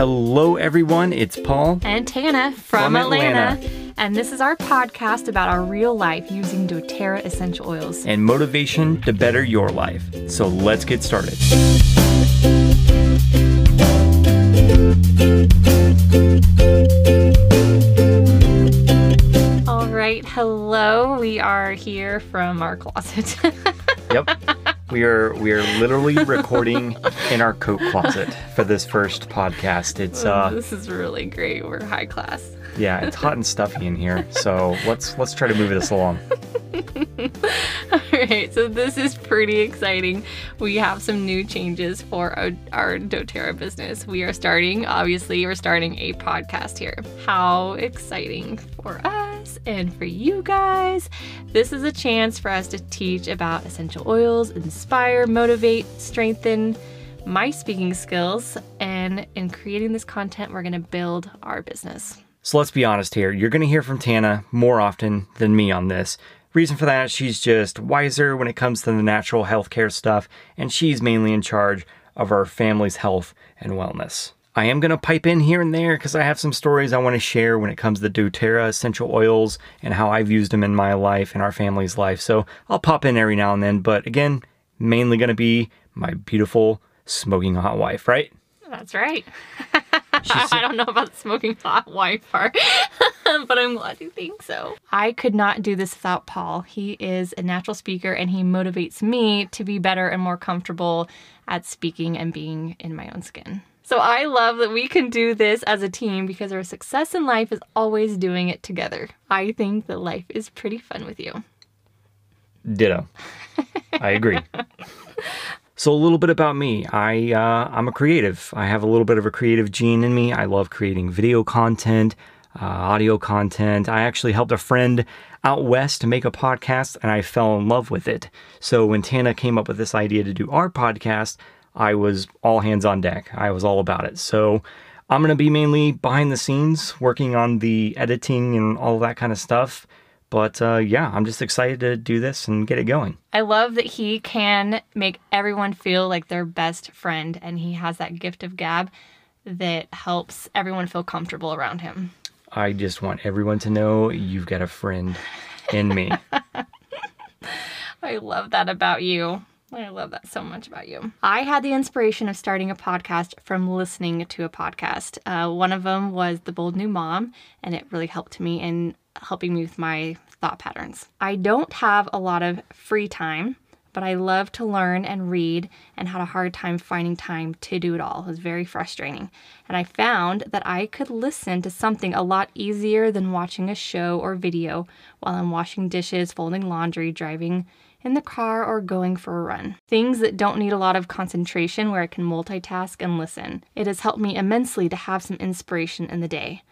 Hello, everyone. It's Paul. and Tana from, From Atlanta. Atlanta. And this is our podcast about our real life using doTERRA essential oils. and motivation to better your life. So let's get started. All right, hello. We are here from our closet. Yep. We are we are literally recording in our coat closet for this first podcast. It's uh this is really great. We're high class. yeah, it's hot and stuffy in here. So let's let's try to move this along. All right, so this is pretty exciting. We have some new changes for our, our doTERRA business. We are starting, obviously, we're starting a podcast here. How exciting for us and for you guys. This is a chance for us to teach about essential oils, inspire, motivate, strengthen my speaking skills. And in creating this content, we're going to build our business. So let's be honest here. You're going to hear from Tana more often than me on this. Reason for that, she's just wiser when it comes to the natural healthcare stuff, and she's mainly in charge of our family's health and wellness. I am going to pipe in here and there because I have some stories I want to share when it comes to doTERRA essential oils and how I've used them in my life and our family's life. So I'll pop in every now and then, but again, mainly going to be my beautiful smoking hot wife, right? That's right. I don't know about the smoking hot wife part, but I'm glad you think so. I could not do this without Paul. He is a natural speaker and he motivates me to be better and more comfortable at speaking and being in my own skin. So I love that we can do this as a team because our success in life is always doing it together. I think that life is pretty fun with you. Ditto. I agree. So a little bit about me. I uh, I'm a creative. I have a little bit of a creative gene in me. I love creating video content, uh, audio content. I actually helped a friend out west to make a podcast, and I fell in love with it. So when Tana came up with this idea to do our podcast, I was all hands on deck. I was all about it. So I'm gonna be mainly behind the scenes, working on the editing and all that kind of stuff. But uh, yeah, I'm just excited to do this and get it going. I love that he can make everyone feel like their best friend, and he has that gift of gab that helps everyone feel comfortable around him. I just want everyone to know you've got a friend in me. I love that about you. I love that so much about you. I had the inspiration of starting a podcast from listening to a podcast. Uh, one of them was The Bold New Mom, and it really helped me in helping me with my thought patterns. I don't have a lot of free time, but I love to learn and read and had a hard time finding time to do it all. It was very frustrating. And I found that I could listen to something a lot easier than watching a show or video while I'm washing dishes, folding laundry, driving in the car, or going for a run. Things that don't need a lot of concentration where I can multitask and listen. It has helped me immensely to have some inspiration in the day.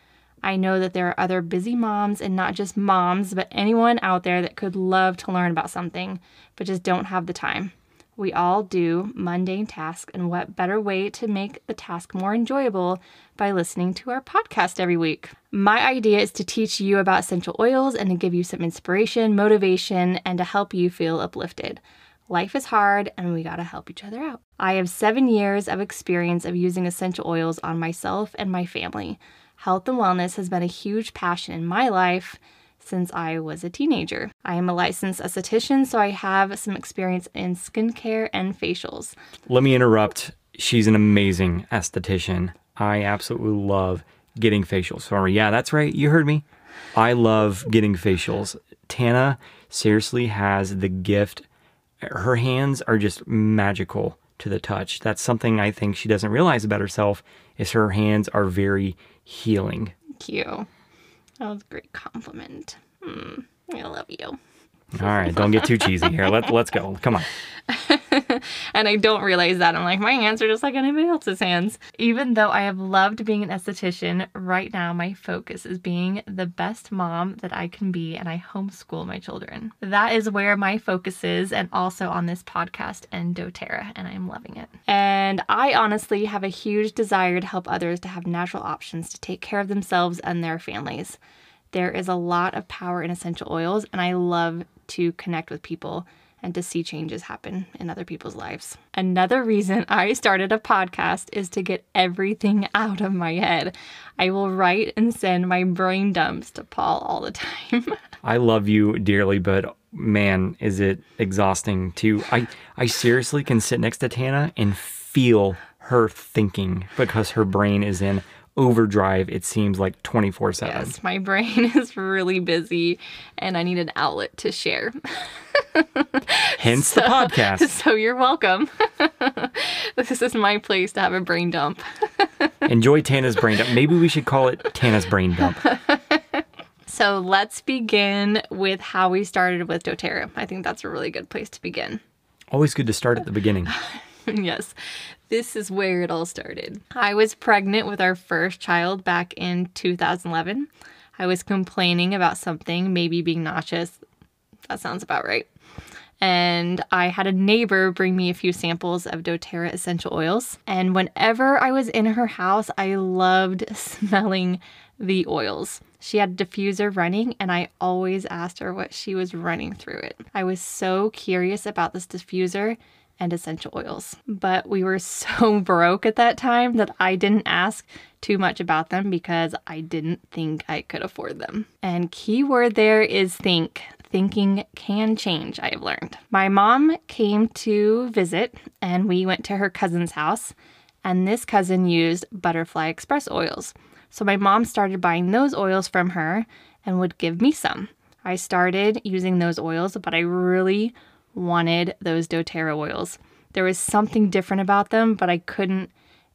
I know that there are other busy moms, and not just moms, but anyone out there that could love to learn about something, but just don't have the time. We all do mundane tasks, and what better way to make the task more enjoyable by listening to our podcast every week? My idea is to teach you about essential oils and to give you some inspiration, motivation, and to help you feel uplifted. Life is hard and we gotta help each other out. I have seven years of experience of using essential oils on myself and my family. Health and wellness has been a huge passion in my life since I was a teenager. I am a licensed esthetician, so I have some experience in skincare and facials. Let me interrupt. She's an amazing esthetician. I absolutely love getting facials her. Yeah, that's right. You heard me. I love getting facials. Tana seriously has the gift. Her hands are just magical to the touch. That's something I think she doesn't realize about herself is her hands are very healing. Thank you. That was a great compliment. Hmm, I love you. All right, don't get too cheesy here. Let, let's go. Come on. and I don't realize that. I'm like, my hands are just like anybody else's hands. Even though I have loved being an esthetician, right now my focus is being the best mom that I can be, and I homeschool my children. That is where my focus is, and also on this podcast and doTERRA, and I'm loving it. And I honestly have a huge desire to help others to have natural options to take care of themselves and their families. There is a lot of power in essential oils, and I love to connect with people and to see changes happen in other people's lives. Another reason I started a podcast is to get everything out of my head. I will write and send my brain dumps to Paul all the time. I love you dearly, but man, is it exhausting to I I seriously can sit next to Tana and feel her thinking because her brain is in overdrive it seems like 24/7. yes, my brain is really busy and I need an outlet to share. Hence the podcast. So you're welcome. this is my place to have a brain dump. Enjoy Tana's brain dump. Maybe we should call it Tana's brain dump. So let's begin with how we started with doTERRA. I think that's a really good place to begin. Always good to start at the beginning. yes, this is where it all started. I was pregnant with our first child back in 2011. I was complaining about something, maybe being nauseous. That sounds about right. And I had a neighbor bring me a few samples of doTERRA essential oils. And whenever I was in her house, I loved smelling the oils. She had a diffuser running, and I always asked her what she was running through it. I was so curious about this diffuser and essential oils. But we were so broke at that time that I didn't ask too much about them because I didn't think I could afford them. And key word there is think. Thinking can change, I have learned. My mom came to visit and we went to her cousin's house, and this cousin used Butterfly Express oils. So my mom started buying those oils from her and would give me some. I started using those oils, but I really wanted those doTERRA oils. There was something different about them, but I couldn't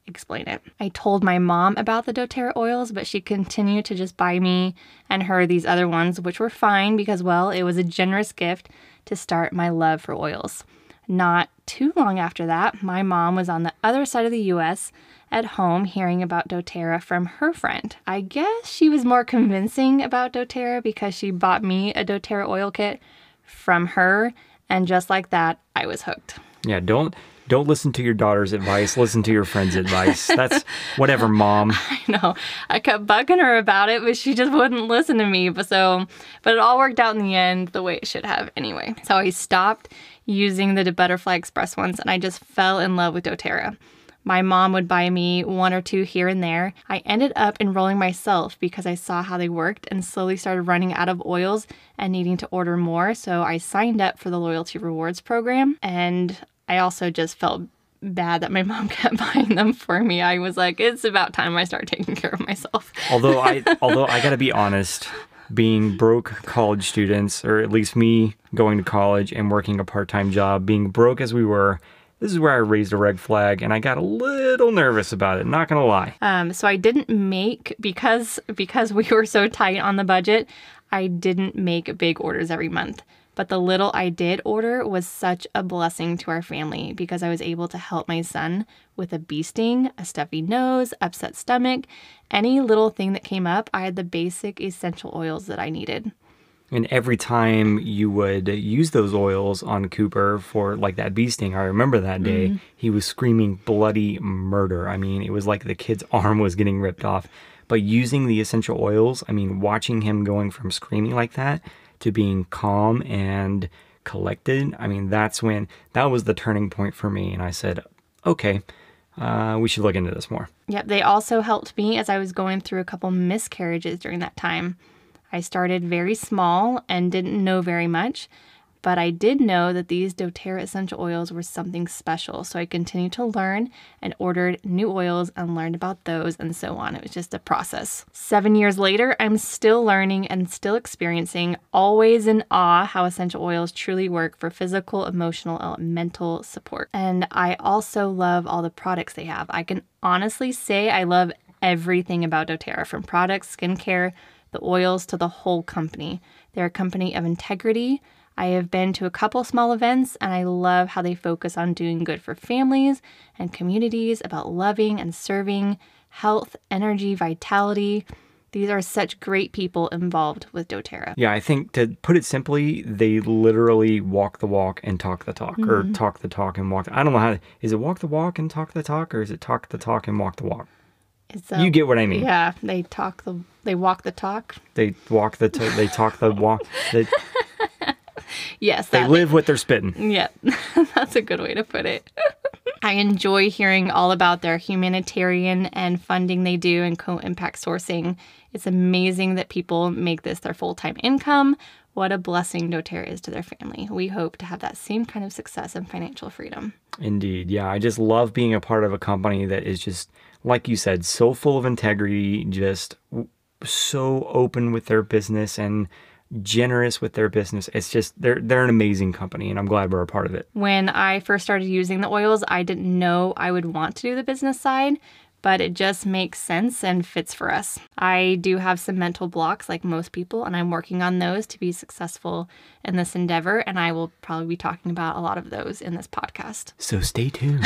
explain it. I told my mom about the doTERRA oils, but she continued to just buy me and her these other ones, which were fine because, well, it was a generous gift to start my love for oils. Not too long after that, my mom was on the other side of the US at home hearing about doTERRA from her friend. I guess she was more convincing about doTERRA because she bought me a doTERRA oil kit from her, and just like that, I was hooked. Yeah, don't don't listen to your daughter's advice. Listen to your friend's advice. That's whatever, mom. I know. I kept bugging her about it, but she just wouldn't listen to me. But so, but it all worked out in the end the way it should have anyway. So I stopped using the Butterfly Express ones and I just fell in love with doTERRA. My mom would buy me one or two here and there. I ended up enrolling myself because I saw how they worked and slowly started running out of oils and needing to order more. So I signed up for the loyalty rewards program and I also just felt bad that my mom kept buying them for me. I was like, it's about time I start taking care of myself. although I although I got to be honest, being broke college students or at least me going to college and working a part-time job, being broke as we were, this is where I raised a red flag and I got a little nervous about it, not to lie. Um, so I didn't make because because we were so tight on the budget, I didn't make big orders every month. But the little I did order was such a blessing to our family because I was able to help my son with a bee sting, a stuffy nose, upset stomach, any little thing that came up. I had the basic essential oils that I needed. And every time you would use those oils on Cooper for like that bee sting, I remember that day, mm-hmm. he was screaming bloody murder. I mean, it was like the kid's arm was getting ripped off. But using the essential oils, I mean, watching him going from screaming like that to being calm and collected, I mean, that's when that was the turning point for me. And I said, okay, uh, we should look into this more. Yep. They also helped me as I was going through a couple miscarriages during that time. I started very small and didn't know very much, but I did know that these doTERRA essential oils were something special. So I continued to learn and ordered new oils and learned about those and so on. It was just a process. Seven years later, I'm still learning and still experiencing, always in awe how essential oils truly work for physical, emotional, and mental support. And I also love all the products they have. I can honestly say I love everything about doTERRA from products, skincare, the oils to the whole company. They're a company of integrity I have been to a couple small events and I love how they focus on doing good for families and communities, about loving and serving, health, energy, vitality. These are such great people involved with doTERRA. Yeah, I think to put it simply, they literally walk the walk and talk the talk, mm-hmm. or talk the talk and walk. The, I don't know how. To, is it walk the walk and talk the talk, or is it talk the talk and walk the walk? You get what I mean. Yeah, they talk the, they walk the talk. They walk the, t- they talk the walk. They, yes, They live what they're spitting. Yeah, that's a good way to put it. I enjoy hearing all about their humanitarian and funding they do and co impact sourcing. It's amazing that people make this their full time income. What a blessing doTERRA is to their family. We hope to have that same kind of success and financial freedom. Indeed. Yeah. I just love being a part of a company that is just, like you said, so full of integrity, just so open with their business and generous with their business. It's just, they're, they're an amazing company and I'm glad we're a part of it. When I first started using the oils, I didn't know I would want to do the business side, but it just makes sense and fits for us. I do have some mental blocks like most people, and I'm working on those to be successful in this endeavor. And I will probably be talking about a lot of those in this podcast. So stay tuned.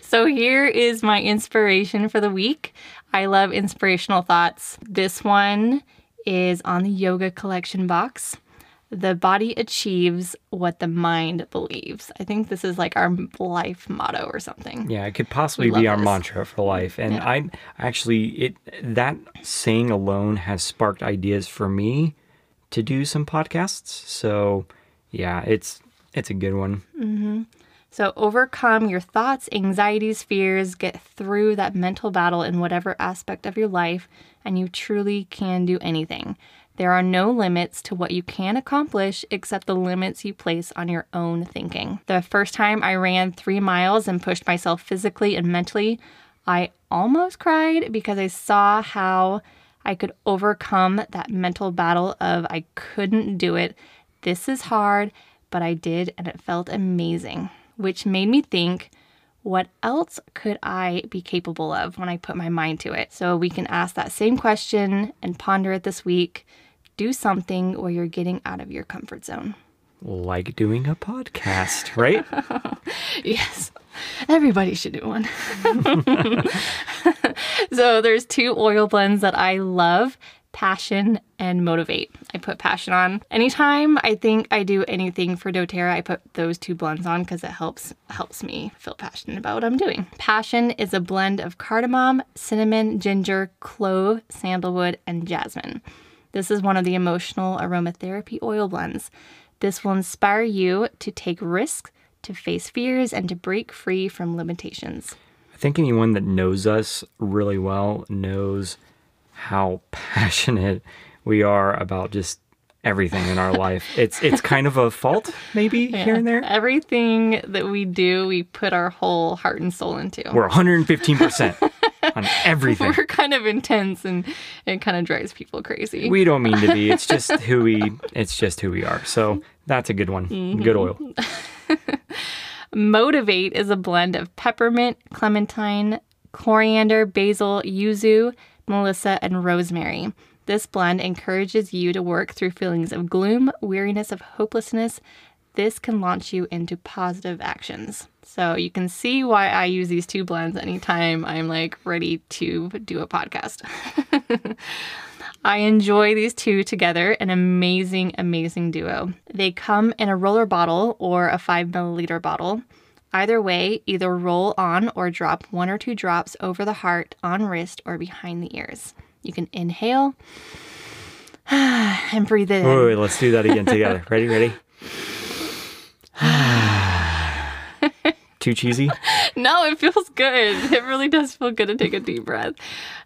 So here is my inspiration for the week. I love inspirational thoughts. This one is on the yoga collection box. The body achieves what the mind believes. I think this is like our life motto or something. Yeah, it could possibly be our this. mantra for life. And Yeah. I actually it that saying alone has sparked ideas for me to do some podcasts. So yeah, it's it's a good one. Mm-hmm. So overcome your thoughts, anxieties, fears, get through that mental battle in whatever aspect of your life, and you truly can do anything. There are no limits to what you can accomplish except the limits you place on your own thinking. The first time I ran three miles and pushed myself physically and mentally, I almost cried because I saw how I could overcome that mental battle of I couldn't do it. This is hard, but I did and it felt amazing, which made me think what else could I be capable of when I put my mind to it? So we can ask that same question and ponder it this week. Do something where you're getting out of your comfort zone. Like doing a podcast, right? Yes. Everybody should do one. so there's two oil blends that I love, Passion and Motivate. I put Passion on. Anytime I think I do anything for doTERRA, I put those two blends on because it helps helps me feel passionate about what I'm doing. Passion is a blend of cardamom, cinnamon, ginger, clove, sandalwood, and jasmine. This is one of the emotional aromatherapy oil blends. This will inspire you to take risks, to face fears, and to break free from limitations. I think anyone that knows us really well knows how passionate we are about just everything in our life. It's it's kind of a fault maybe here and there. Everything that we do, we put our whole heart and soul into. We're 115% on everything. We're kind of intense and it kind of drives people crazy. We don't mean to be. It's just who we it's just who we are. So that's a good one. Mm-hmm. Good oil. Motivate is a blend of peppermint, clementine, coriander, basil, yuzu, melissa, and rosemary. This blend encourages you to work through feelings of gloom, weariness, of hopelessness. This can launch you into positive actions. So you can see why I use these two blends anytime I'm like ready to do a podcast. I enjoy these two together, an amazing, amazing duo. They come in a roller bottle or a five milliliter bottle. Either way, either roll on or drop one or two drops over the heart, on wrist, or behind the ears. You can inhale and breathe it in. Wait, wait, let's do that again together. Ready, ready? Too cheesy? No, it feels good. It really does feel good to take a deep breath.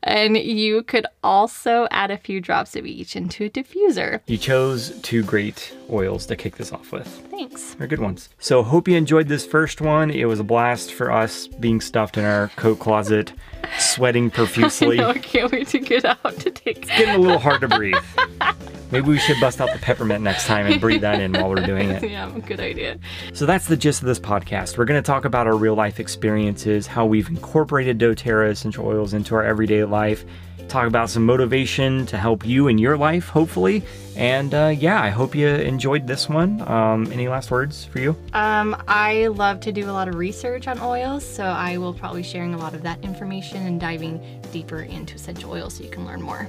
And you could also add a few drops of each into a diffuser. You chose two great oils to kick this off with. Thanks. They're good ones. So hope you enjoyed this first one. It was a blast for us being stuffed in our coat closet, sweating profusely. No, I can't wait to get out to take Getting a little hard to breathe. Maybe we should bust out the peppermint next time and breathe that in while we're doing it. Yeah, good idea. So that's the gist of this podcast. We're going to talk about our real life experiences, how we've incorporated doTERRA essential oils into our everyday life, talk about some motivation to help you in your life, hopefully. And uh, yeah, I hope you enjoyed this one. Um, any last words for you? Um, I love to do a lot of research on oils, so I will probably sharing a lot of that information and diving deeper into essential oils so you can learn more.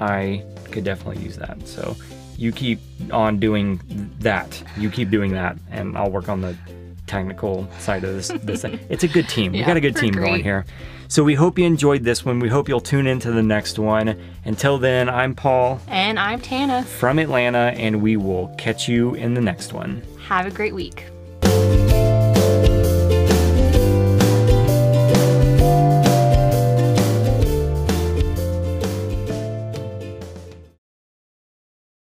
I could definitely use that. So you keep on doing that. You keep doing that, and I'll work on the technical side of this. this thing. It's a good team. we Yeah, got a good team going here. So we hope you enjoyed this one. We hope you'll tune into the next one. Until then, I'm Paul And I'm Tana. from Atlanta, and we will catch you in the next one. Have a great week.